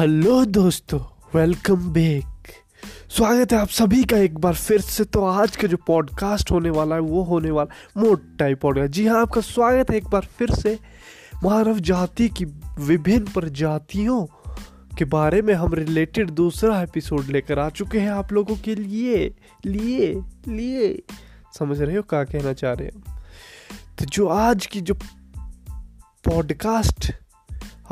Hello दोस्तों, welcome back. स्वागत है आप सभी का एक बार फिर से। तो आज का जो पॉडकास्ट होने वाला है, वो होने वाला मोट टाइप पॉडकास्ट। जी हाँ आपका स्वागत है एक बार फिर से। मानव जाति की विभिन्न प्रजातियों के बारे में हम रिलेटेड दूसरा एपिसोड लेकर आ चुके हैं आप लोगों के लिए। लिए लिए। समझ रहे हो क्या कहना चाह रहे हैं? तो जो आज की जो पॉडकास्ट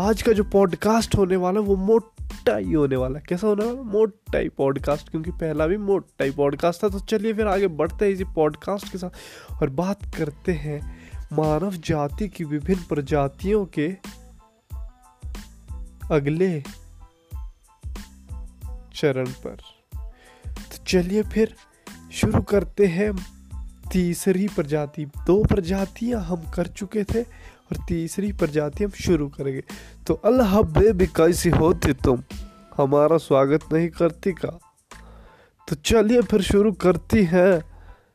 आज का जो पॉडकास्ट होने वाला, वो मोटा ही होने वाला कैसा होने वाला? मोटा ही पॉडकास्ट क्योंकि पहला भी मोटा ही पॉडकास्ट था। तो चलिए फिर आगे बढ़ते हैं इसी पॉडकास्ट के साथ। और बात करते हैं मानव जाति की विभिन्न प्रजातियों के अगले चरण पर। तो चलिए फिर शुरू करते हैं तीसरी प्रजाति। दो प्रजातियाँ हम कर चुके थे और तीसरी प्रजाति हम शुरू करेंगे। तो अल्लाह बेबी कैसी होती तुम? हमारा स्वागत नहीं करती का? तो चलिए फिर शुरू करती है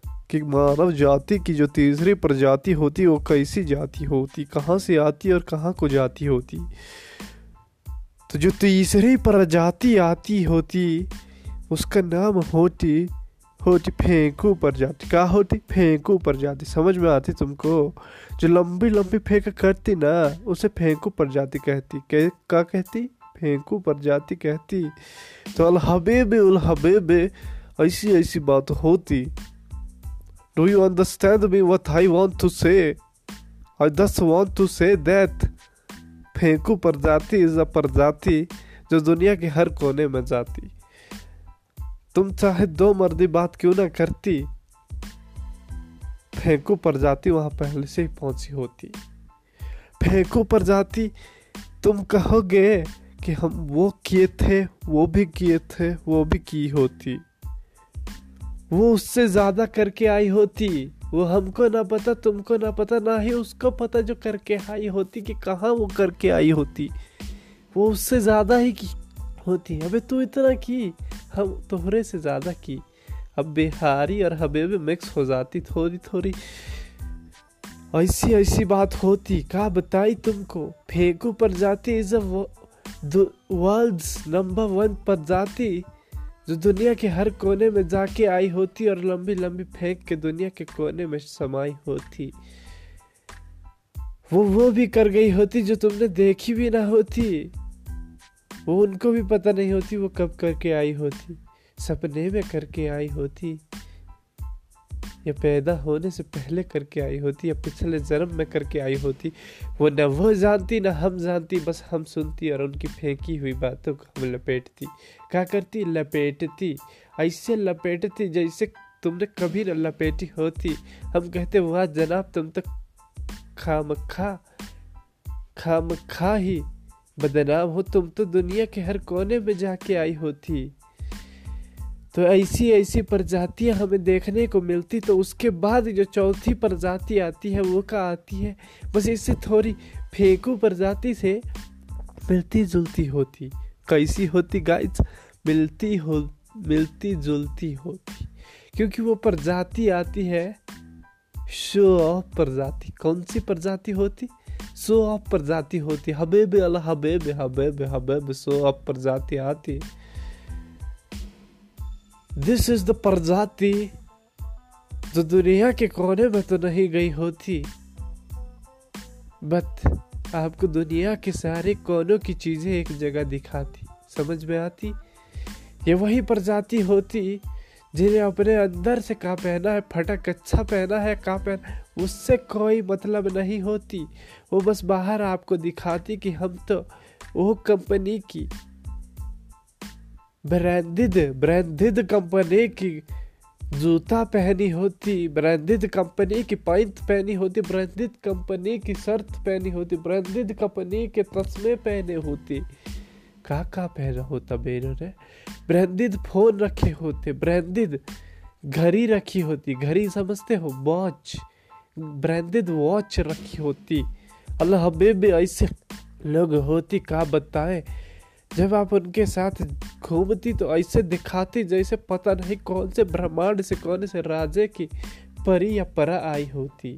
कि मानव जाति की जो तीसरी प्रजाति होती, वो कैसी जाति होती? कहाँ से आती और कहाँ को जाती होती? तो जो तीसरी प्रजाति आती होती, उसका नाम होती होती फेंकू प्रजाति क्या होती फेंकू प्रजाति समझ में आती तुमको? जो लंबी लंबी फेंक करती ना, उसे फेंकू प्रजाति कहती। क्या कहती? फेंकू प्रजाति कहती। तो अल हबेबे, उल हबेबे, ऐसी ऐसी बात होती। Do you understand me what I want to say I just want to say that फेंकू प्रजाति इज़ अ प्रजाति जो दुनिया के हर कोने में जाती। तुम चाहे दो मर्दी बात क्यों ना करती। फेंकू प्रजाति वहाँ पहले से ही पहुँची होती। फेंकू प्रजाति तुम कहोगे कि हम वो किए थे, वो भी किए थे, वो भी की होती। वो उससे ज़्यादा करके आई होती, वो हमको ना पता, तुमको ना पता, ना ही उसको पता जो करके आई होती कि कहाँ वो करके आई होती। वो उससे ज़्यादा ही होती अबे तू इतना की हम तोहरे से ज़्यादा की अब बिहारी और हबेबे मिक्स हो जाती थोड़ी थोड़ी। ऐसी ऐसी बात होती का बताई तुमको? फेंकू जाती इज़ वर्ल्ड्स नंबर वन पर जाती। जो दुनिया के हर कोने में जाके आई होती और लंबी लंबी फेंक के दुनिया के कोने में समाई होती। वो वो भी कर गई होती जो तुमने देखी भी ना होती। वो उनको भी पता नहीं होती वो कब करके आई होती। सपने में करके आई होती। या पैदा होने से पहले करके आई होती या पिछले जन्म में करके आई होती। वो न वो जानती, न हम जानती, बस हम सुनती और उनकी फेंकी हुई बातों को हम लपेटती। क्या करती? लपेटती। ऐसे लपेटती जैसे तुमने कभी न लपेटी होती। हम कहते, वाह जनाब, तुम तो खाम खा खाम खा ही बदनाम हो तुम तो दुनिया के हर कोने में जाके आई होती। तो ऐसी ऐसी प्रजातियाँ हमें देखने को मिलती तो उसके बाद जो चौथी प्रजाति आती है, वो का आती है? बस इससे थोड़ी फेंकू प्रजाति से मिलती जुलती होती। कैसी होती गाइस मिलती हो, मिलती जुलती होती। क्योंकि वो प्रजाति आती है, शो ऑफ़ प्रजाति। कौन सी प्रजाति होती? सो ऑफ़ प्रजाति होती हबेब अल हबेब हबेब हबेब, सो ऑफ़ प्रजाति आती। दिस इज़ द प्रजाति जो दुनिया के कोने में तो नहीं गई होती। बट आपको दुनिया के सारे कोनों की चीज़ें एक जगह दिखाती। समझ में आती? ये वही प्रजाति होती जिन्हें अपने अंदर से का पहना है, फटक अच्छा पहना है का पहना उससे कोई मतलब नहीं होती। वो बस बाहर आपको दिखाती कि हम तो वो कंपनी की ब्रांडेड ब्रांडेड कंपनी की जूता पहनी होती ब्रांडेड कंपनी की पैंट पहनी होती ब्रांडेड कंपनी की शर्ट पहनी होती ब्रांडेड कंपनी के तस्मे पहने होती। का का पहना होता बेनों ने ब्रांडेड फ़ोन रखे होते, ब्रांडेड घड़ी रखी होती, घड़ी समझते हो, वॉच, ब्रांडेड वॉच रखी होती। अल्लाह हमें भी ऐसे लोग होती का बताए? जब आप उनके साथ घूमती तो ऐसे दिखाती जैसे पता नहीं कौन से ब्रह्मांड से, कौन से राजे की परी या परा आई होती।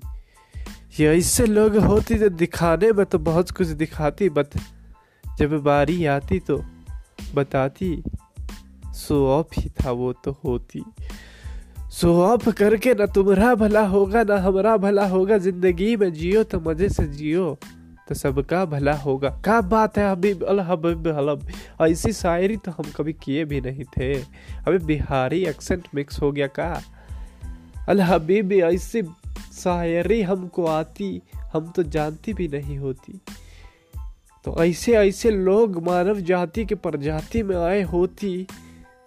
ये ऐसे लोग होती जो दिखाने में तो बहुत कुछ दिखाती बट जब बारी आती तो बताती, सो ऑफ़ ही था वो तो होती। सो ऑफ़ करके ना तुम्हारा भला होगा, ना हमारा भला होगा। ज़िंदगी में जियो तो मज़े से जियो तो सबका भला होगा। क्या बात है, हबीब अल हबीब हलब ऐसी शायरी तो हम कभी किए भी नहीं थे। अभी बिहारी एक्सेंट मिक्स हो गया का? अल हबीब, ऐसी शायरी हमको आती, हम तो जानती भी नहीं होती। तो ऐसे ऐसे लोग मानव जाति के प्रजाति में आए होती,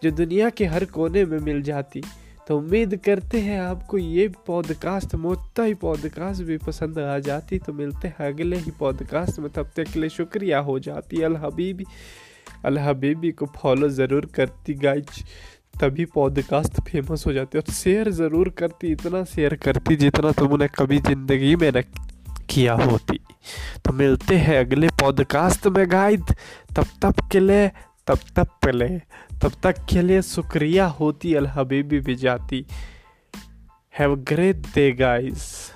जो दुनिया के हर कोने में मिल जाती। तो उम्मीद करते हैं आपको ये पॉडकास्ट मोटा ही पॉडकास्ट भी पसंद आ जाती। तो मिलते हैं अगले ही पॉडकास्ट में। तब तक के लिए शुक्रिया हो जाती अल हबीबी अल हबीबी को फॉलो ज़रूर करती गाइज़ तभी पॉडकास्ट फ़ेमस हो जाती और शेयर ज़रूर करती, इतना शेयर करती जितना तुमने कभी ज़िंदगी में न किया होती। तो मिलते हैं अगले पॉडकास्ट में गाइड तब तक के लिए, तब तक लिए तब तक के लिए शुक्रिया होती अलहबीबी भी जाती. Have great day guys